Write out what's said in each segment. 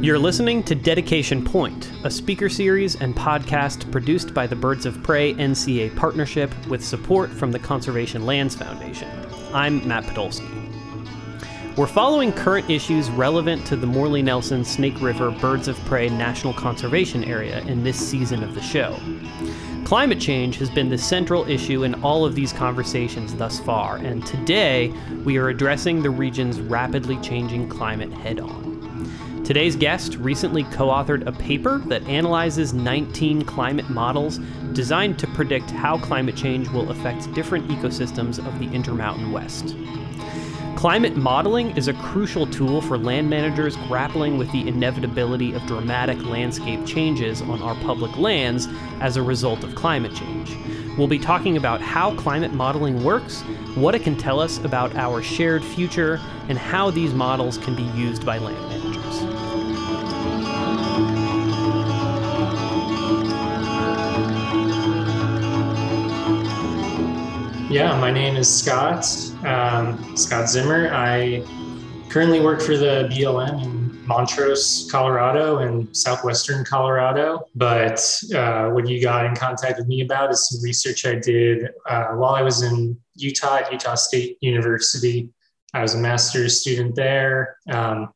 You're listening to Dedication Point, a speaker series and podcast produced by the Birds of Prey NCA partnership with support from the Conservation Lands Foundation. I'm Matt Podolsky. We're following current issues relevant to the Morley Nelson Snake River Birds of Prey National Conservation Area in this season of the show. Climate change has been the central issue in all of these conversations thus far, and today we are addressing the region's rapidly changing climate head on. Today's guest recently co authored a paper that analyzes 19 climate models designed to predict how climate change will affect different ecosystems of the Intermountain West. Climate modeling is a crucial tool for land managers grappling with the inevitability of dramatic landscape changes on our public lands as a result of climate change. We'll be talking about how climate modeling works, what it can tell us about our shared future, and how these models can be used by land managers. Yeah, my name is Scott, um, Scott Zimmer. I currently work for the BLM in Montrose, Colorado, and southwestern Colorado. But uh, what you got in contact with me about is some research I did uh, while I was in Utah at Utah State University. I was a master's student there. Um,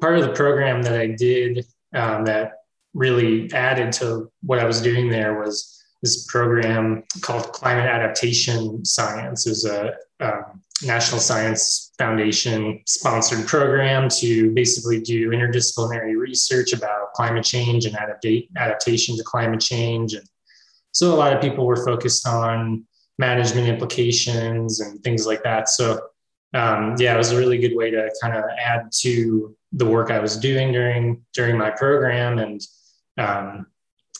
part of the program that I did um, that really added to what I was doing there was this program called Climate Adaptation Science. It was a um, National Science Foundation sponsored program to basically do interdisciplinary research about climate change and adaptation to climate change. And so a lot of people were focused on management implications and things like that. So um, yeah, it was a really good way to kind of add to the work I was doing during during my program and um,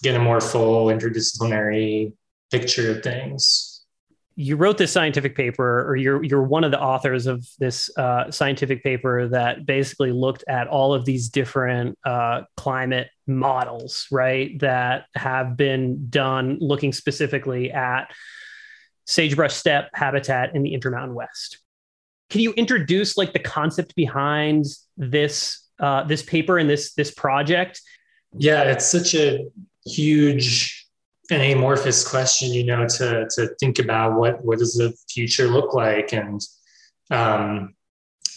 get a more full interdisciplinary picture of things. You wrote this scientific paper, or you're you're one of the authors of this uh, scientific paper that basically looked at all of these different uh, climate models, right? That have been done looking specifically at sagebrush steppe habitat in the Intermountain West. Can you introduce like the concept behind this uh, this paper and this this project? Yeah, it's such a huge and amorphous question, you know, to to think about what what does the future look like, and um,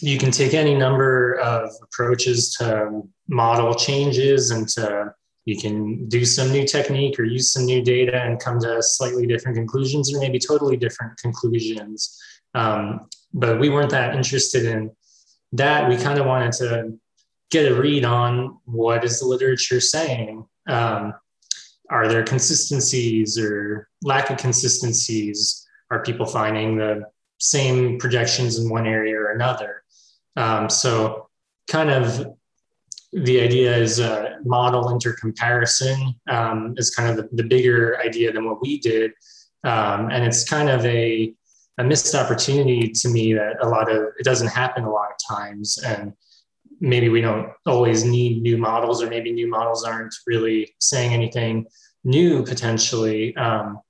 you can take any number of approaches to model changes, and to you can do some new technique or use some new data and come to slightly different conclusions, or maybe totally different conclusions. Um, but we weren't that interested in that. We kind of wanted to get a read on what is the literature saying. Um, are there consistencies or lack of consistencies? Are people finding the same projections in one area or another? Um, so, kind of the idea is a model intercomparison um, is kind of the, the, bigger idea than what we did. Um, and it's kind of a, a missed opportunity to me that a lot of it doesn't happen a lot of times. And maybe we don't always need new models, or maybe new models aren't really saying anything new potentially. Um,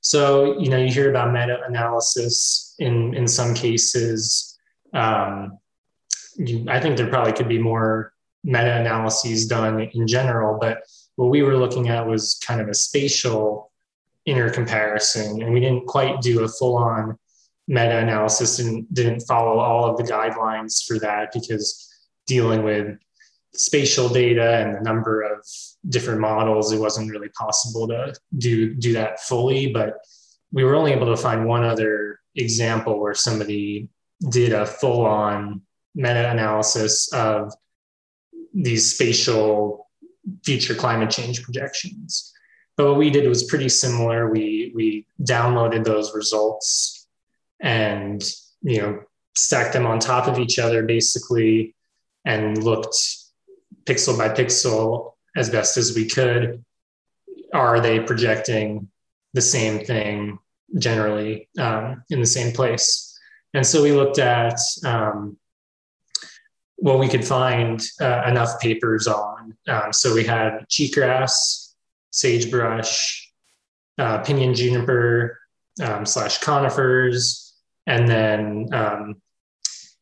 so you know, you hear about meta-analysis in in some cases. Um, you, I think there probably could be more meta-analyses done in general, but what we were looking at was kind of a spatial intercomparison, and we didn't quite do a full-on meta-analysis and didn't follow all of the guidelines for that because dealing with spatial data and the number of different models, it wasn't really possible to do do that fully. But we were only able to find one other example where somebody did a full-on meta-analysis of these spatial future climate change projections. But what we did was pretty similar. We we downloaded those results and you know stacked them on top of each other basically and looked pixel by pixel as best as we could. Are they projecting the same thing generally um, in the same place? And so we looked at um, what we could find uh, enough papers on. Um, so we had cheatgrass, sagebrush, uh, pinyon juniper, um, slash conifers, and then um,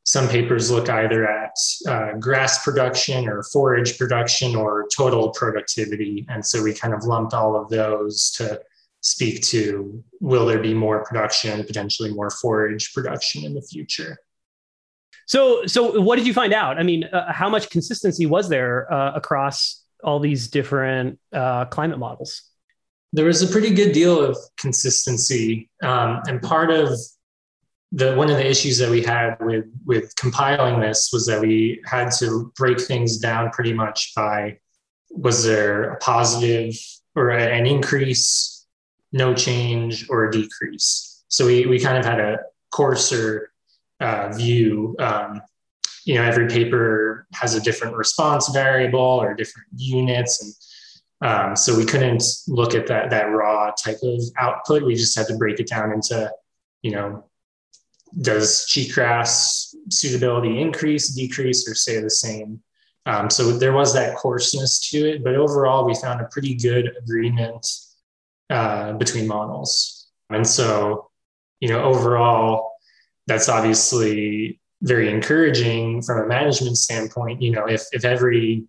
some papers look either at uh, grass production or forage production or total productivity. And so we kind of lumped all of those to speak to will there be more production, potentially more forage production in the future. So, so what did you find out? I mean, uh, how much consistency was there uh, across all these different uh, climate models? There was a pretty good deal of consistency, um, and part of the one of the issues that we had with with compiling this was that we had to break things down pretty much by was there a positive or an increase, no change, or a decrease. So we we kind of had a coarser uh, view. Um, you know, every paper has a different response variable or different units, and um, so we couldn't look at that that raw type of output. We just had to break it down into, you know, does cheatgrass suitability increase, decrease, or stay the same? Um, so there was that coarseness to it, but overall, we found a pretty good agreement uh, between models. And so, you know, overall, that's obviously very encouraging from a management standpoint. You know, if if every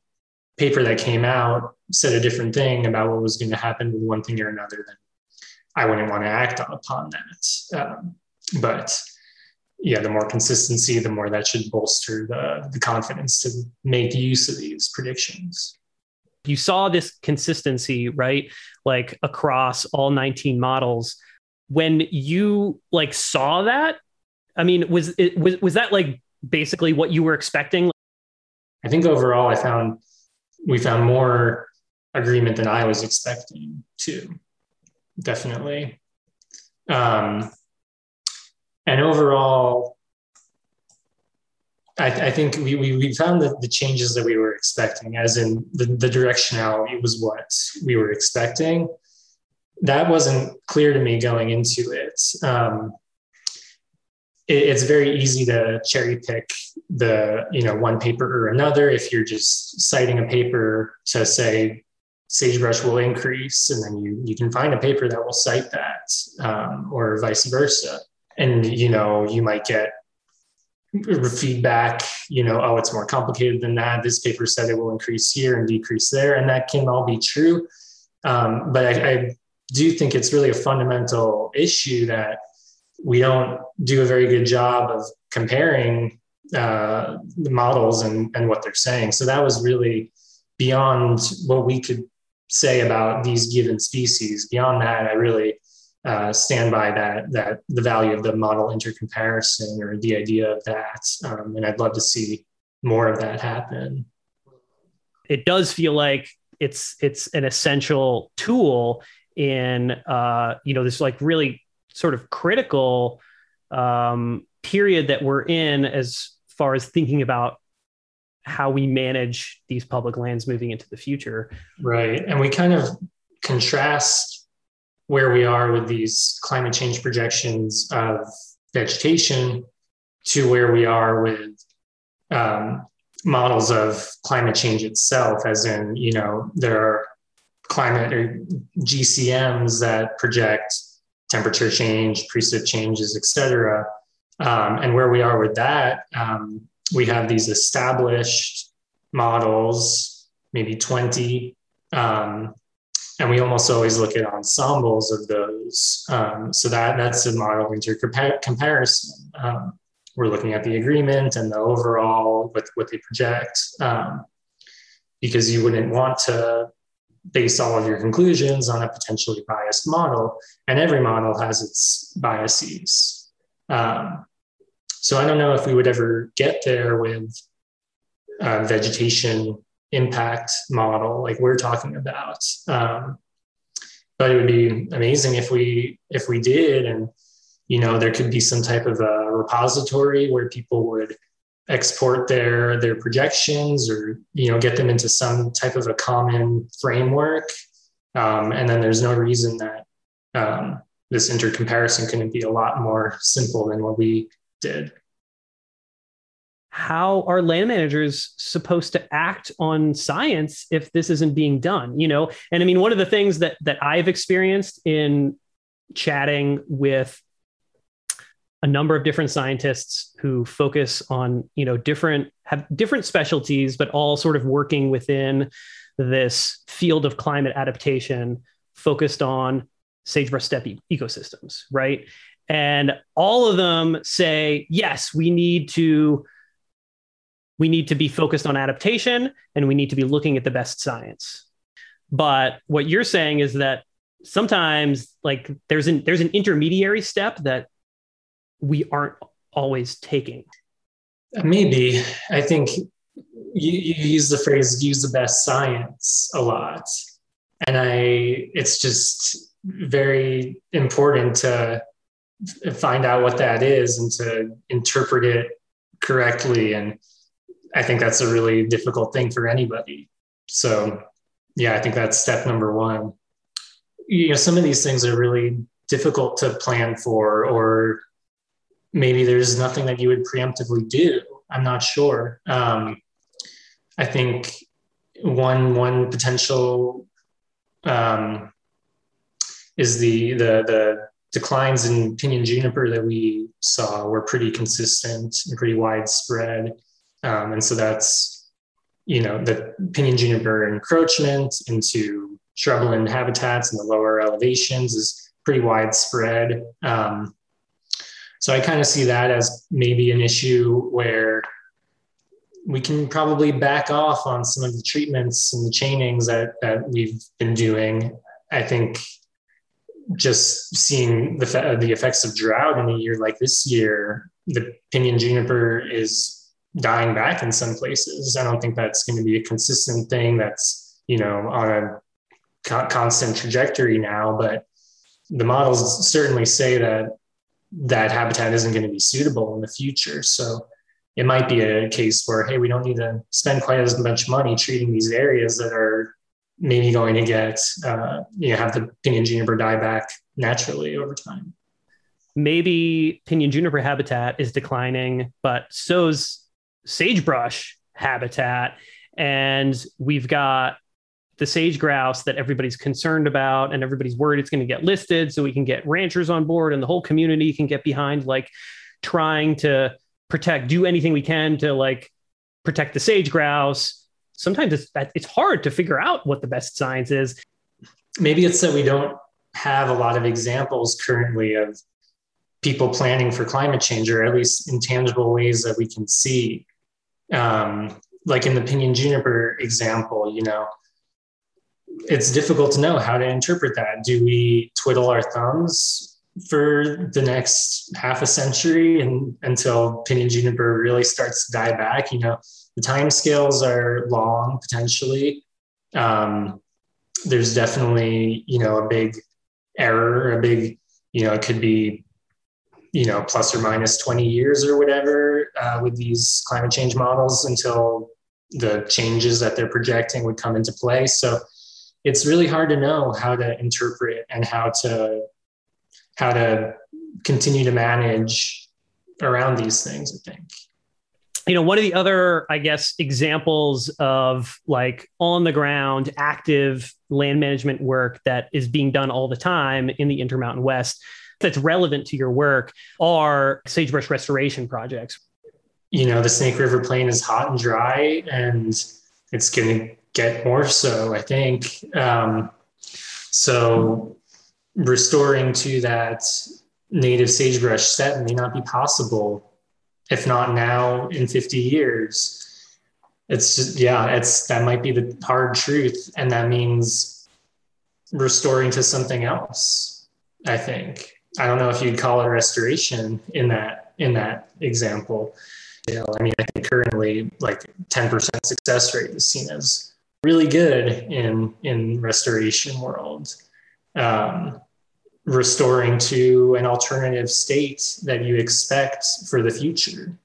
paper that came out said a different thing about what was going to happen with one thing or another, then I wouldn't want to act upon that. Um, but yeah, the more consistency, the more that should bolster the, the confidence to make use of these predictions. You saw this consistency, right? Like across all 19 models. When you like saw that, I mean, was it was was that like basically what you were expecting? I think overall I found we found more agreement than I was expecting too. Definitely. Um, and overall, I, I think we, we, we, found that the changes that we were expecting, as in the, the directionality was what we were expecting. That wasn't clear to me going into it. Um, it. It's very easy to cherry pick the you know one paper or another if you're just citing a paper to say sagebrush will increase, and then you you can find a paper that will cite that, um, or vice versa and you know you might get feedback you know oh it's more complicated than that this paper said it will increase here and decrease there and that can all be true um, but I, I do think it's really a fundamental issue that we don't do a very good job of comparing uh, the models and, and what they're saying. So that was really beyond what we could say about these given species. Beyond that, I really uh, stand by that that the value of the model intercomparison or the idea of that, um, and I'd love to see more of that happen. It does feel like it's it's an essential tool in uh, you know this like really sort of critical um, period that we're in as far as thinking about how we manage these public lands moving into the future. Right, and we kind of contrast where we are with these climate change projections of vegetation to where we are with um, models of climate change itself, as in, you know, there are climate or GCMs that project temperature change, precip changes, et cetera. Um, and where we are with that, um, we have these established models, maybe 20, um, and we almost always look at ensembles of those. Um, so that that's a model intercomparison. Um, we're looking at the agreement and the overall with what they project, um, because you wouldn't want to base all of your conclusions on a potentially biased model, and every model has its biases. Um, so I don't know if we would ever get there with uh, vegetation impact model like we're talking about. Um, but it would be amazing if we if we did, and you know there could be some type of a repository where people would export their their projections or you know get them into some type of a common framework. Um, and then there's no reason that um, this intercomparison couldn't be a lot more simple than what we did how are land managers supposed to act on science if this isn't being done you know? And i mean one of the things that that i've experienced in chatting with a number of different scientists who focus on you know different have different specialties but all sort of working within this field of climate adaptation focused on sagebrush steppe ecosystems right? And all of them say yes we need to we need to be focused on adaptation and we need to be looking at the best science. But what you're saying is that sometimes like there's an there's an intermediary step that we aren't always taking. Maybe. I think you, you use the phrase use the best science a lot. And i it's just very important to find out what that is and to interpret it correctly and i think that's a really difficult thing for anybody so yeah i think that's step number one you know some of these things are really difficult to plan for or maybe there's nothing that you would preemptively do. I'm not sure. Um, I think one one potential um, is the the the declines in pinyon juniper that we saw were pretty consistent and pretty widespread, um, and so that's you know the pinyon juniper encroachment into shrubland habitats in the lower elevations is pretty widespread. Um, so I kind of see that as maybe an issue where we can probably back off on some of the treatments and the chainings that, that we've been doing. I think just seeing the, the effects of drought in a year like this year, the pinyon juniper is dying back in some places. I don't think that's going to be a consistent thing that's, you know, on a constant trajectory now, but the models certainly say that that habitat isn't going to be suitable in the future. So it might be a case where, hey, we don't need to spend quite as much money treating these areas that are maybe going to get, uh, you know, have the pinyon juniper die back naturally over time. Maybe pinyon juniper habitat is declining, but so's sagebrush habitat. And we've got the sage grouse that everybody's concerned about and everybody's worried it's going to get listed so we can get ranchers on board and the whole community can get behind like trying to protect do anything we can to like protect the sage grouse sometimes it's it's hard to figure out what the best science is maybe it's that we don't have a lot of examples currently of people planning for climate change or at least intangible ways that we can see um, like in the pinyon juniper example you know it's difficult to know how to interpret that. Do we twiddle our thumbs for the next half a century and until pinyon juniper really starts to die back? You know, the time scales are long potentially. Um, there's definitely, you know, a big error, a big, you know, it could be, you know, plus or minus 20 years or whatever uh, with these climate change models until the changes that they're projecting would come into play. So it's really hard to know how to interpret and how to how to continue to manage around these things i think you know one of the other i guess examples of like on the ground active land management work that is being done all the time in the intermountain west that's relevant to your work are sagebrush restoration projects you know the snake river plain is hot and dry and it's going to get more so, I think. Um, so restoring to that native sagebrush set may not be possible, if not now in 50 years. It's just, yeah, it's that might be the hard truth. And that means restoring to something else, I think. I don't know if you'd call it restoration in that in that example. You know, I mean, I think currently like 10% success rate is seen as really good in in restoration world um, restoring to an alternative state that you expect for the future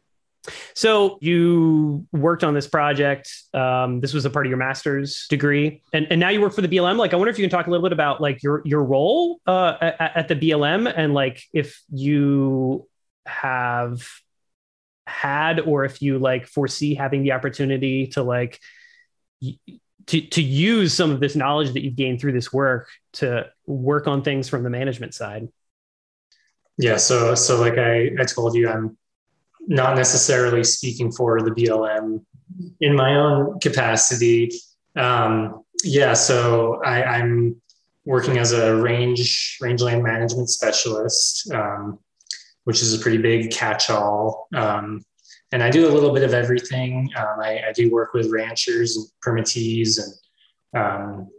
so you worked on this project. Um, this was a part of your master's degree. And, and now you work for the blm like i wonder if you can talk a little bit about like your your role uh, at, at the blm and like if you have had or if you like foresee having the opportunity to like to to use some of this knowledge that you've gained through this work to work on things from the management side. Yeah, so so like I, I told you, I'm not necessarily speaking for the BLM in my own capacity. Um, yeah, so I, I'm working as a range rangeland management specialist, um, which is a pretty big catch-all. Um, and I do a little bit of everything. Um, I, I, do work with ranchers and permittees, and um,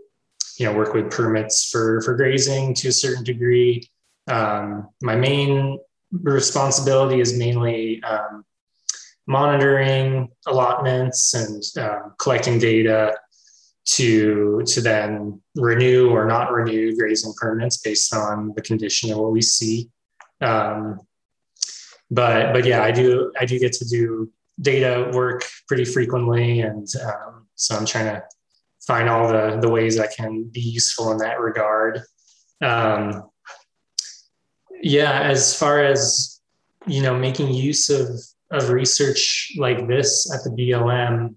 you know, work with permits for for grazing to a certain degree. Um, my main responsibility is mainly um, monitoring allotments and uh, collecting data to to then renew or not renew grazing permits based on the condition of what we see. Um, but but yeah, I do I do get to do data work pretty frequently, and um, so I'm trying to find all the the ways I can be useful in that regard. Um, yeah, as far as you know, making use of of research like this at the BLM,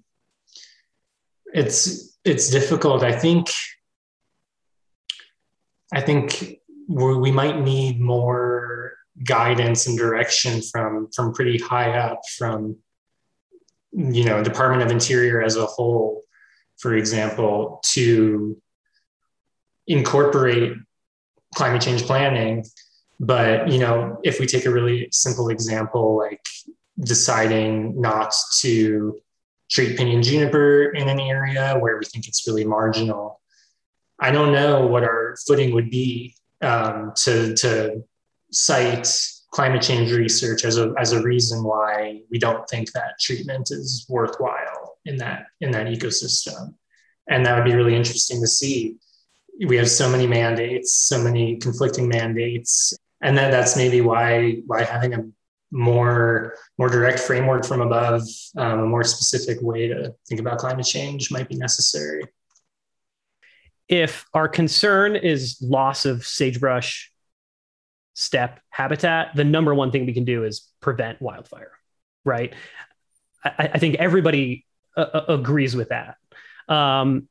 it's it's difficult. I think I think we might need more guidance and direction from from pretty high up from you know Department of Interior as a whole, for example, to incorporate climate change planning. But you know, if we take a really simple example like deciding not to treat pinyon juniper in an area where we think it's really marginal. I don't know what our footing would be um, to, to cite climate change research as a, as a reason why we don't think that treatment is worthwhile in that, in that ecosystem. And that would be really interesting to see. We have so many mandates, so many conflicting mandates. And then that's maybe why, why having a more more direct framework from above, um, a more specific way to think about climate change might be necessary. If our concern is loss of sagebrush steppe habitat, the number one thing we can do is prevent wildfire, right? I, I think everybody uh, uh agrees with that. Um,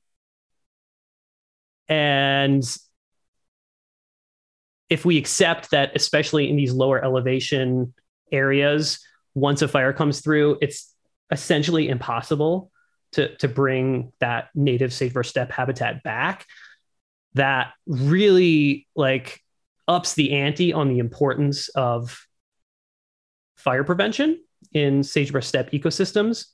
and if we accept that, especially in these lower elevation areas, once a fire comes through, it's essentially impossible to, to bring that native sagebrush steppe habitat back. That really like ups the ante on the importance of fire prevention in sagebrush steppe ecosystems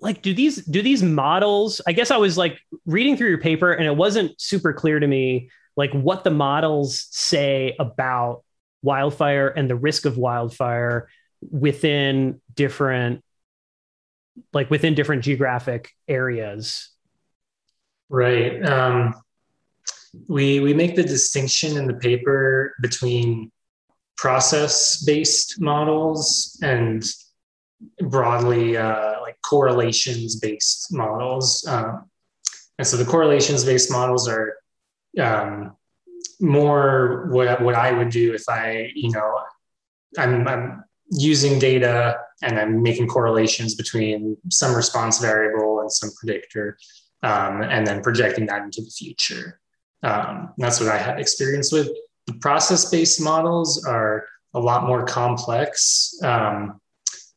like do these do these models i guess i was like reading through your paper and it wasn't super clear to me like what the models say about wildfire and the risk of wildfire within different like within different geographic areas. Right. Um, we we make the distinction in the paper between process based models and broadly uh, like correlations based models. Um, and so the correlations based models are um, more what, what I would do if I, you know, I'm, I'm using data and I'm making correlations between some response variable and some predictor, um, and then projecting that into the future. Um, that's what I had experience with. The process-based models are a lot more complex, um,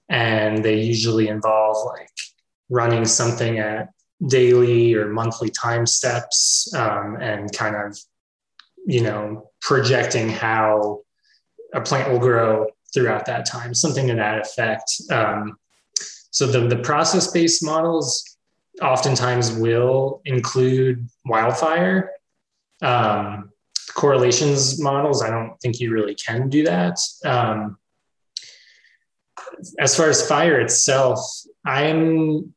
and they usually involve like running something at daily or monthly time steps um, and kind of you know, projecting how a plant will grow throughout that time, something to that effect. Um, so the, the process-based models oftentimes will include wildfire. Um, correlations models, I don't think you really can do that. Um, as far as fire itself, I'm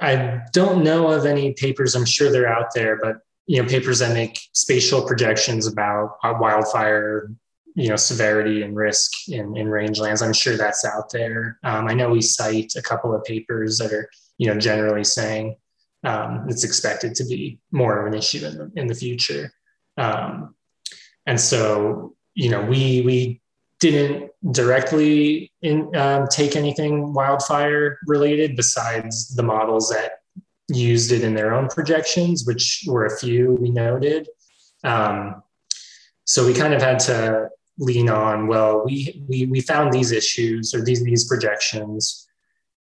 I don't know of any papers. I'm sure they're out there, but you know papers that make spatial projections about wildfire you know severity and risk in, in rangelands i'm sure that's out there um, i know we cite a couple of papers that are you know generally saying um, it's expected to be more of an issue in the, in the future um, and so you know we we didn't directly in, um, take anything wildfire related besides the models that used it in their own projections, which were a few we noted. Um, so we kind of had to lean on, well, we, we, we found these issues or these, these projections,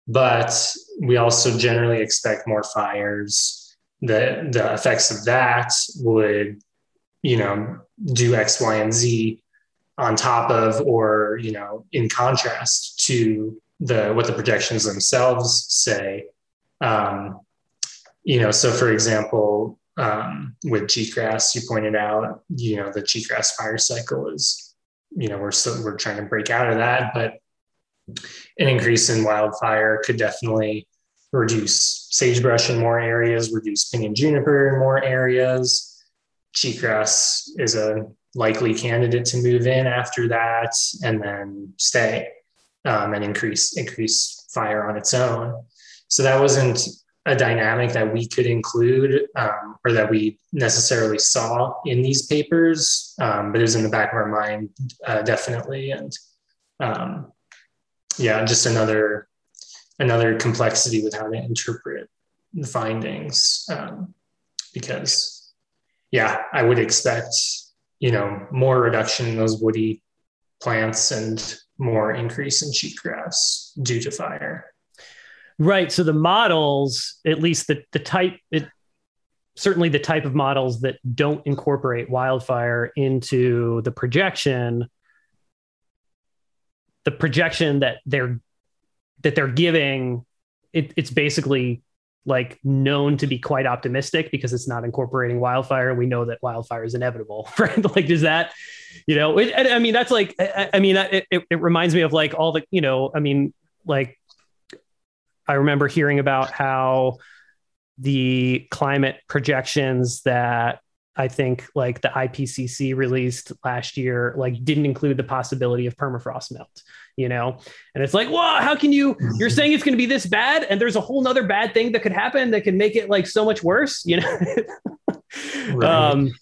but we also generally expect more fires. The, the effects of that would, you know, do X, Y, and Z on top of or, you know, in contrast to the what the projections themselves say. Um, you know, so for example, um, with cheatgrass, you pointed out, you know, the cheatgrass fire cycle is, you know, we're still we're trying to break out of that, but an increase in wildfire could definitely reduce sagebrush in more areas, reduce pinyon juniper in more areas. Cheatgrass is a likely candidate to move in after that and then stay um, and increase increase fire on its own. So that wasn't a dynamic that we could include um, or that we necessarily saw in these papers, um, but it was in the back of our mind uh, definitely. And um, yeah, just another another complexity with how to interpret the findings um, because yeah, I would expect you know more reduction in those woody plants and more increase in cheatgrass due to fire. Right. So the models, at least the the type, it certainly the type of models that don't incorporate wildfire into the projection, the projection that they're that they're giving, it, it's basically like known to be quite optimistic because it's not incorporating wildfire. We know that wildfire is inevitable, right? like, does that, you know, it, I mean, that's like, I, I mean, it, it, it reminds me of like all the, you know, I mean, like, I remember hearing about how the climate projections that I think like the IPCC released last year, like didn't include the possibility of permafrost melt, you know? And it's like, wow, how can you, you're saying it's going to be this bad and there's a whole nother bad thing that could happen that can make it like so much worse, you know? right. Um,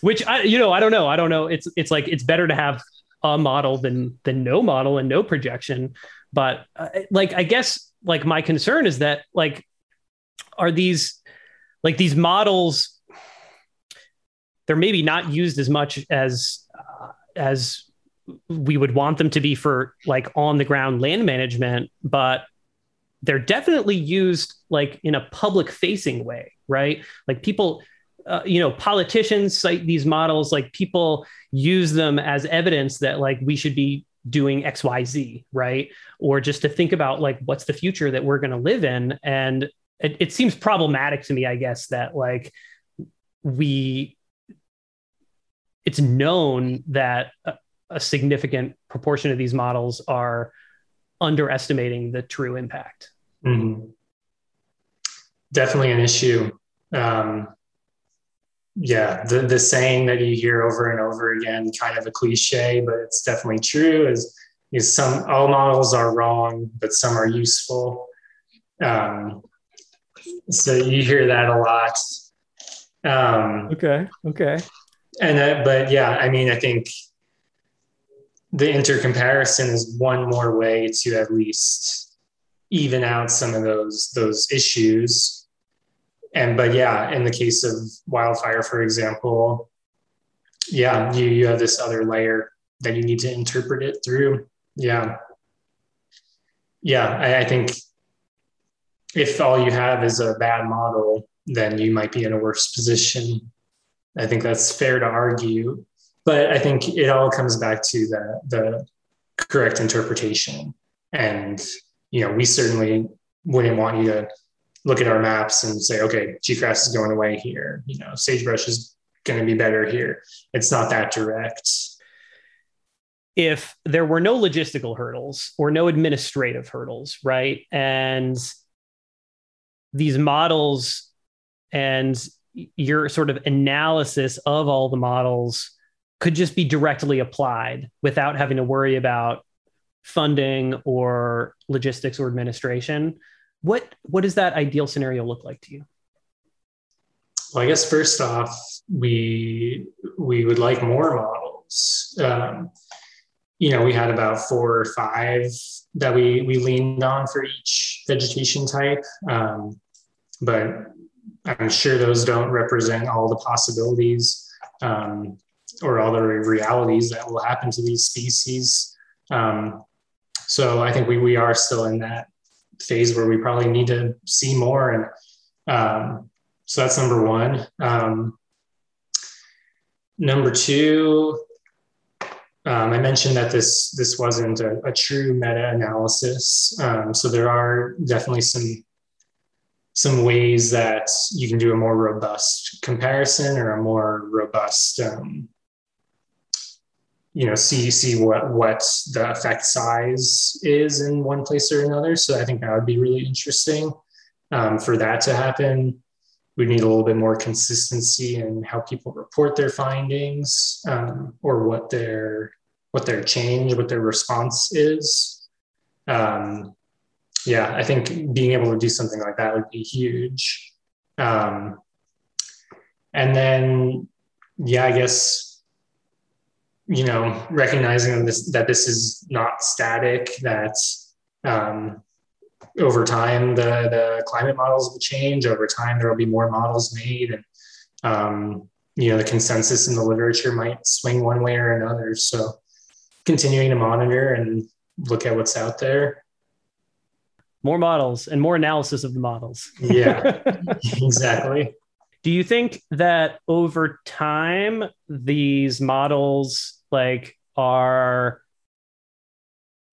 which I, you know, I don't know. I don't know. It's, it's like, it's better to have a model than, than no model and no projection. But uh, like, I guess like my concern is that like, are these, like these models they're maybe not used as much as uh, as we would want them to be for like on the ground land management, but they're definitely used like in a public facing way, right? Like people, uh, you know, politicians cite these models, like people use them as evidence that like we should be doing XYZ, right? Or just to think about like what's the future that we're going to live in. And it, it seems problematic to me, I guess, that like we it's known that a, a significant proportion of these models are underestimating the true impact. Mm-hmm. Definitely an issue. Um, yeah, the, the saying that you hear over and over again, kind of a cliche, but it's definitely true, is, is some all models are wrong, but some are useful. Um, so you hear that a lot. Um, okay. Okay and uh, but yeah, I mean, I think the intercomparison is one more way to at least even out some of those those issues. And but yeah, in the case of wildfire, for example, yeah, you, you have this other layer that you need to interpret it through. Yeah. Yeah, I, I think if all you have is a bad model, then you might be in a worse position I think that's fair to argue, but I think it all comes back to the the correct interpretation. And you know, we certainly wouldn't want you to look at our maps and say, okay, cheatgrass is going away here. You know, sagebrush is going to be better here. It's not that direct. If there were no logistical hurdles or no administrative hurdles, right? And these models and your sort of analysis of all the models could just be directly applied without having to worry about funding or logistics or administration. What what does that ideal scenario look like to you? Well i guess first off we we would like more models. Um, you know we had about four or five that we we leaned on for each vegetation type. Um, but I'm sure those don't represent all the possibilities. Um, or other realities that will happen to these species. Um, so I think we we are still in that phase where we probably need to see more, and um, so that's number one. Um, number two, um, I mentioned that this this wasn't a, a true meta-analysis, um, so there are definitely some some ways that you can do a more robust comparison or a more robust, um, you know, see see what what the effect size is in one place or another. So I think that would be really interesting. Um, for that to happen, we need a little bit more consistency in how people report their findings um, or what their what their change, what their response is. Um, yeah, I think being able to do something like that would be huge. Um, and then, yeah, I guess you know recognizing this that this is not static, that um, over time the the climate models will change. Over time there will be more models made and um, you know the consensus in the literature might swing one way or another. So continuing to monitor and look at what's out there. More models and more analysis of the models. Yeah. Exactly do you think that over time these models like are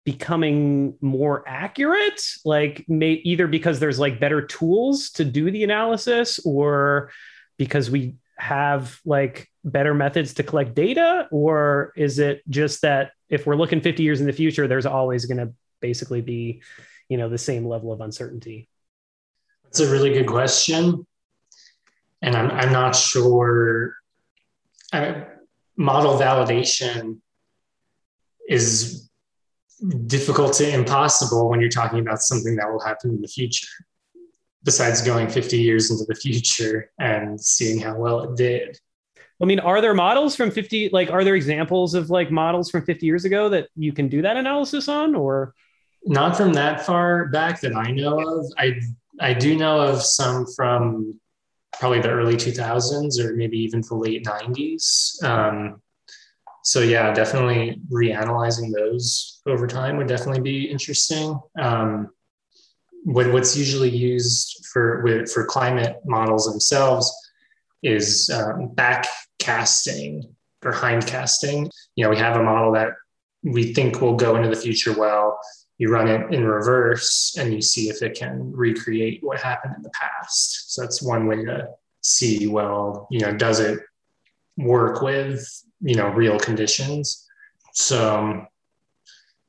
becoming more accurate? Like may, either because there's like better tools to do the analysis or because we have like better methods to collect data? Or is it just that if we're looking 50 years in the future there's always going to basically be you know the same level of uncertainty? That's a really good question and i'm, I'm not sure I, model validation is difficult to impossible when you're talking about something that will happen in the future besides going 50 years into the future and seeing how well it did. I mean are there models from 50 like are there examples of like models from 50 years ago that you can do that analysis on or? Not from that far back that i know of. I i do know of some from probably the early 2000s or maybe even the late 90s um, so yeah, definitely reanalyzing those over time would definitely be interesting. Um, what, what's usually used for for climate models themselves is um, backcasting or hindcasting. You know, we have a model that we think will go into the future well. You run it in reverse and you see if it can recreate what happened in the past. So that's one way to see well, you know, does it work with you know real conditions so um,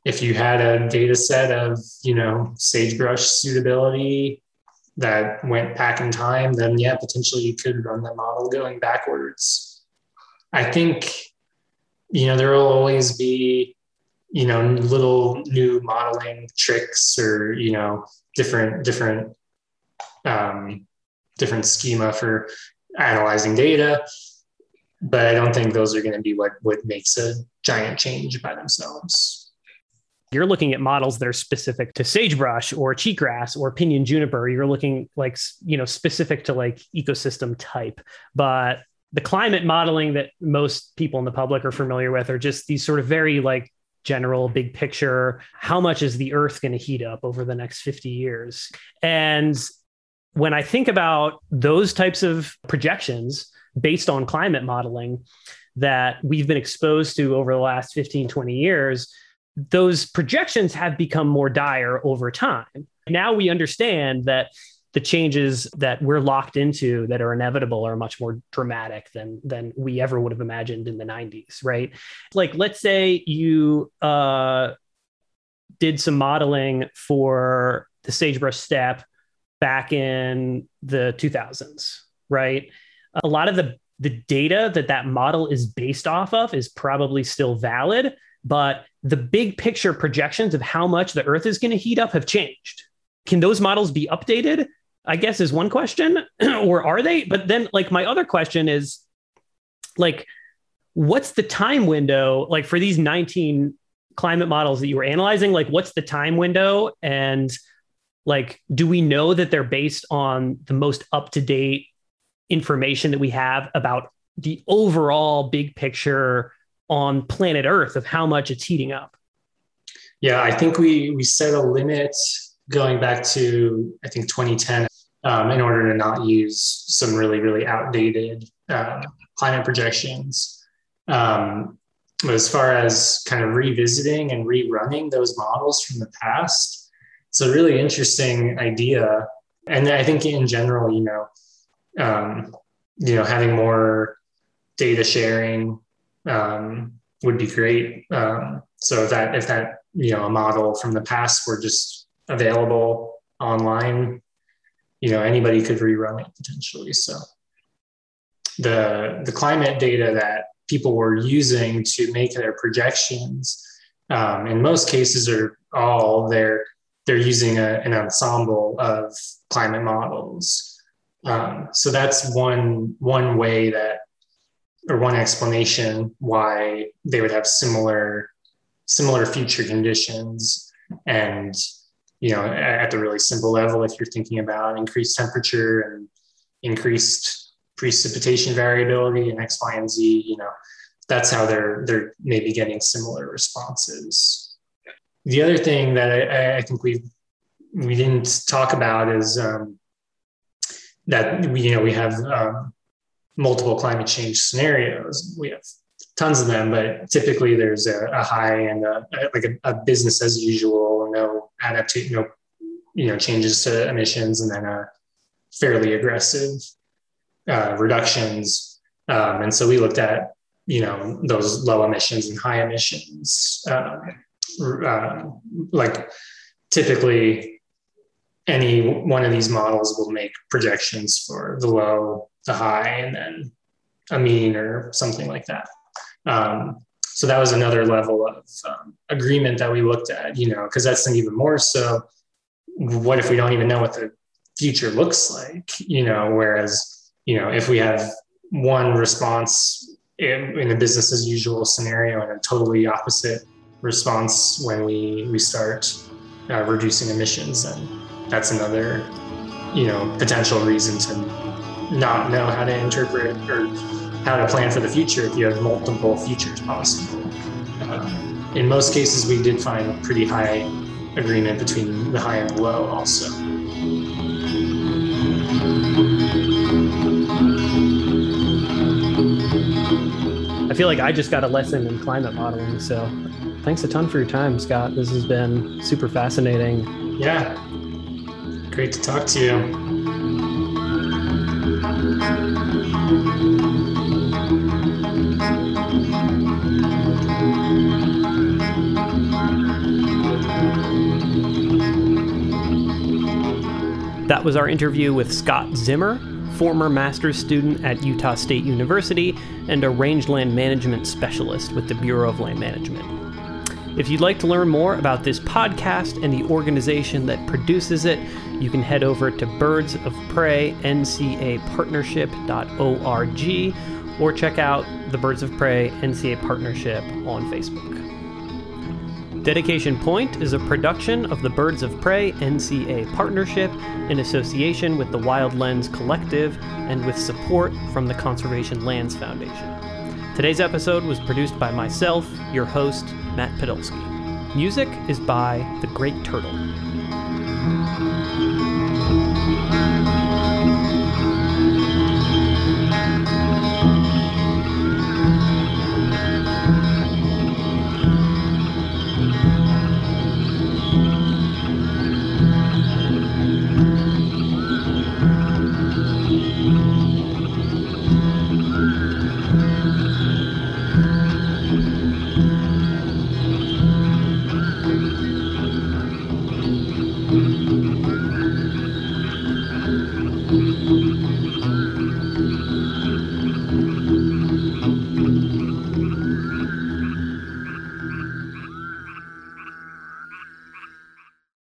if you had a data set of you know sagebrush suitability that went back in time then yeah potentially you could run the model going backwards i think you know there will always be you know little new modeling tricks or you know different different um, different schema for analyzing data but I don't think those are going to be what what makes a giant change by themselves. You're looking at models that are specific to sagebrush or cheatgrass or pinyon juniper. You're looking like you know specific to like ecosystem type, but the climate modeling that most people in the public are familiar with are just these sort of very like general big picture how much is the earth going to heat up over the next 50 years and when i think about those types of projections based on climate modeling that we've been exposed to over the last 15, 20 years, those projections have become more dire over time. Now we understand that the changes that we're locked into that are inevitable are much more dramatic than than we ever would have imagined in the 90s right like let's say you uh, did some modeling for the sagebrush steppe back in the 2000s right a lot of the the data that that model is based off of is probably still valid, but the big picture projections of how much the Earth is going to heat up have changed. Can those models be updated? I guess is one question, or are they? But then, like, my other question is, like, what's the time window, like, for these 19 climate models that you were analyzing? Like, what's the time window? And, like, do we know that they're based on the most up to date information that we have about the overall big picture on planet Earth of how much it's heating up? Yeah, I think we we set a limit going back to I think 2010 um, in order to not use some really really outdated uh, climate projections. Um, as far as kind of revisiting and rerunning those models from the past, it's a really interesting idea. And I think in general, you know, um, you know, having more data sharing um, would be great. Um, so if that if that you know a model from the past were just available online, you know, anybody could rerun it potentially. So the the climate data that people were using to make their projections um, in most cases are all they're they're using a, an ensemble of climate models um, so that's one one way that or one explanation why they would have similar similar future conditions and you know at the really simple level if you're thinking about increased temperature and increased precipitation variability and X, Y, and Z, you know, that's how they're they're maybe getting similar responses. The other thing that I, I think we we didn't talk about is um, that we you know we have um, multiple climate change scenarios. We have tons of them, but typically there's a, a high and a, like a, a, business as usual, no adaptation, no you know changes to emissions, and then a fairly aggressive uh, reductions. Um, and so we looked at, you know, those low emissions and high emissions. Uh, uh, like typically, any one of these models will make projections for the low, the high, and then a mean or something like that. Um, so that was another level of um, agreement that we looked at, you know, because that's an even more so. What if we don't even know what the future looks like, you know? Whereas you know, if we have one response in, in a business as usual scenario and a totally opposite response when we we start uh, reducing emissions, then that's another you know potential reason to not know how to interpret or how to plan for the future if you have multiple futures possible. Uh, in most cases, we did find pretty high agreement between the high and the low also. I feel like I just got a lesson in climate modeling. So thanks a ton for your time, Scott. This has been super fascinating. Yeah. Great to talk to you. That was our interview with Scott Zimmer, former master's student at Utah State University and a rangeland management specialist with the Bureau of Land Management. If you'd like to learn more about this podcast and the organization that produces it, you can head over to Birds of Prey NCA Partnership.org or check out the Birds of Prey NCA Partnership on Facebook. Dedication Point is a production of the Birds of Prey NCA Partnership in association with the Wild Lens Collective and with support from the Conservation Lands Foundation. Today's episode was produced by myself, your host, Matt Podolsky. Music is by The Great Turtle.